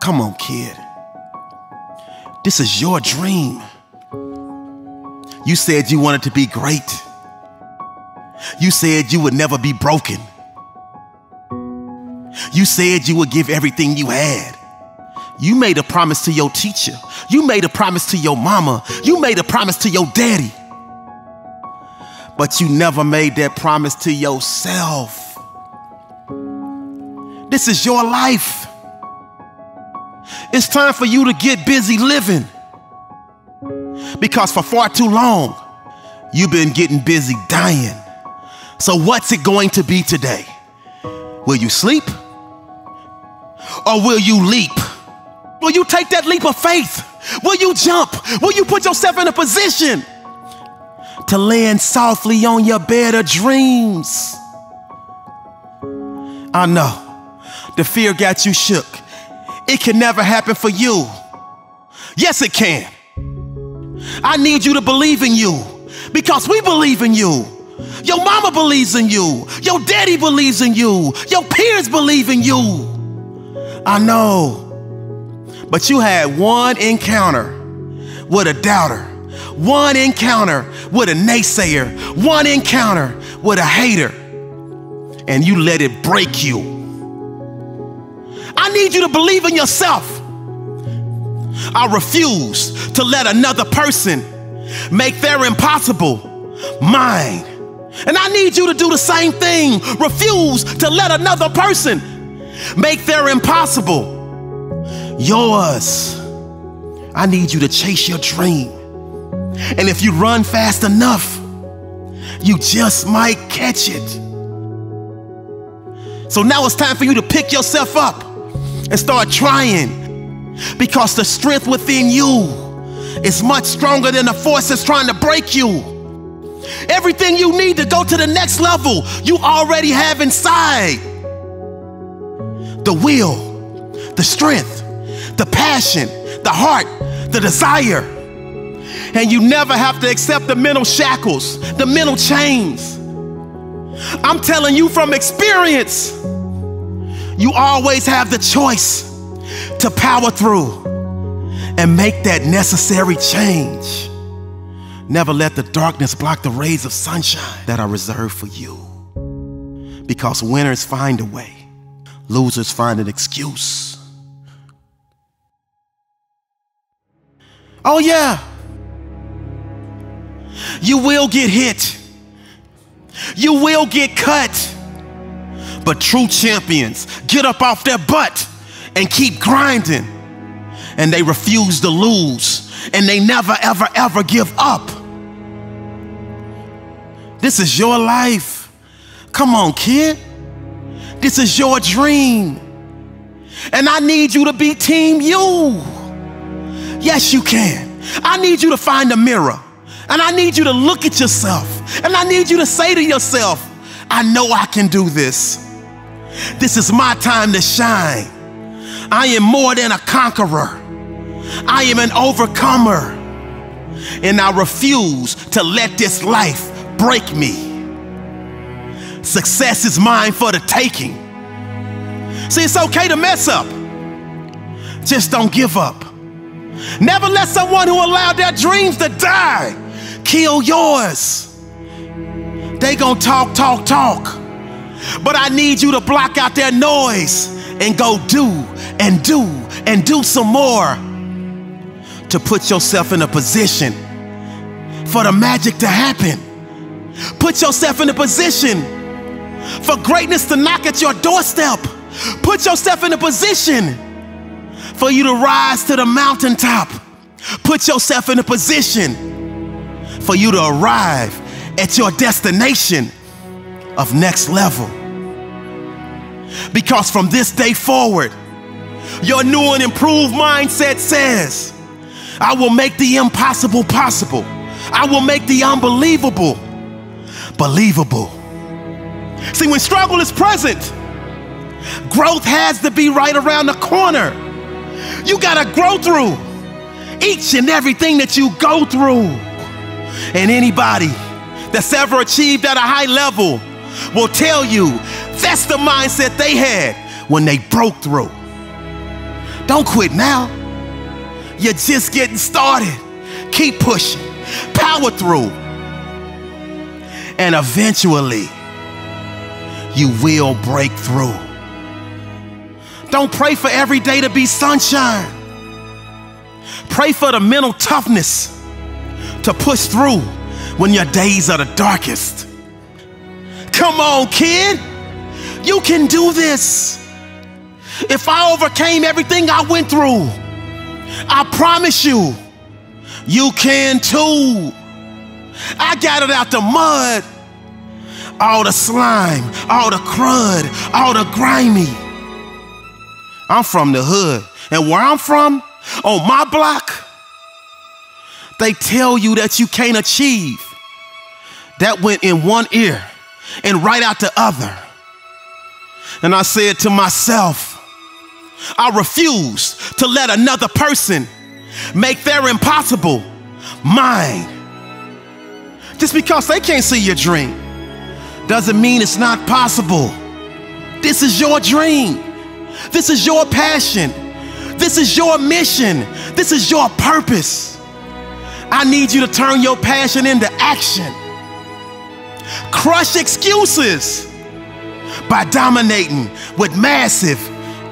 Come on, kid. This is your dream. You said you wanted to be great. You said you would never be broken. You said you would give everything you had. You made a promise to your teacher. You made a promise to your mama. You made a promise to your daddy. But you never made that promise to yourself. This is your life. It's time for you to get busy living. Because for far too long, you've been getting busy dying. So, what's it going to be today? Will you sleep? Or will you leap? Will you take that leap of faith? Will you jump? Will you put yourself in a position to land softly on your bed of dreams? I know the fear got you shook. It can never happen for you. Yes, it can. I need you to believe in you because we believe in you. Your mama believes in you. Your daddy believes in you. Your peers believe in you. I know. But you had one encounter with a doubter, one encounter with a naysayer, one encounter with a hater, and you let it break you. I need you to believe in yourself. I refuse to let another person make their impossible mine. And I need you to do the same thing. Refuse to let another person make their impossible yours. I need you to chase your dream. And if you run fast enough, you just might catch it. So now it's time for you to pick yourself up and start trying because the strength within you is much stronger than the forces trying to break you. Everything you need to go to the next level, you already have inside the will, the strength, the passion, the heart, the desire. And you never have to accept the mental shackles, the mental chains. I'm telling you from experience, you always have the choice to power through and make that necessary change. Never let the darkness block the rays of sunshine that are reserved for you. Because winners find a way, losers find an excuse. Oh, yeah. You will get hit, you will get cut. But true champions get up off their butt and keep grinding. And they refuse to lose. And they never, ever, ever give up. This is your life. Come on, kid. This is your dream. And I need you to be Team You. Yes, you can. I need you to find a mirror. And I need you to look at yourself. And I need you to say to yourself, I know I can do this. This is my time to shine. I am more than a conqueror. I am an overcomer. And I refuse to let this life break me. Success is mine for the taking. See, it's okay to mess up. Just don't give up. Never let someone who allowed their dreams to die kill yours. They gonna talk, talk, talk. But I need you to block out their noise and go do and do and do some more to put yourself in a position for the magic to happen. Put yourself in a position for greatness to knock at your doorstep. Put yourself in a position for you to rise to the mountaintop. Put yourself in a position for you to arrive at your destination of next level. Because from this day forward, your new and improved mindset says, I will make the impossible possible. I will make the unbelievable believable. See, when struggle is present, growth has to be right around the corner. You got to grow through each and everything that you go through. And anybody that's ever achieved at a high level will tell you that's the mindset they had when they broke through. Don't quit now. You're just getting started. Keep pushing, power through. And eventually, you will break through. Don't pray for every day to be sunshine. Pray for the mental toughness to push through when your days are the darkest. Come on, kid. You can do this. If I overcame everything I went through, I promise you, you can too. I got it out the mud, all the slime, all the crud, all the grimy. I'm from the hood, and where I'm from, on my block, they tell you that you can't achieve. That went in one ear and right out the other. And I said to myself, I refuse to let another person make their impossible mine. Just because they can't see your dream doesn't mean it's not possible. This is your dream. This is your passion. This is your mission. This is your purpose. I need you to turn your passion into action. Crush excuses by dominating with massive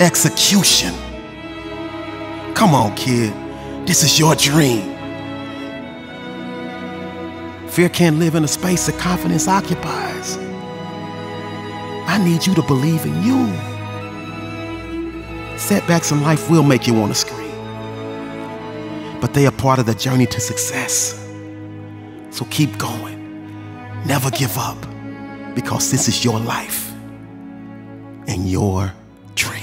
execution. Come on, kid. This is your dream. Fear can't live in a space that confidence occupies. I need you to believe in you. Setbacks in life will make you want to scream, but they are part of the journey to success. So keep going. Never give up because this is your life and your dream.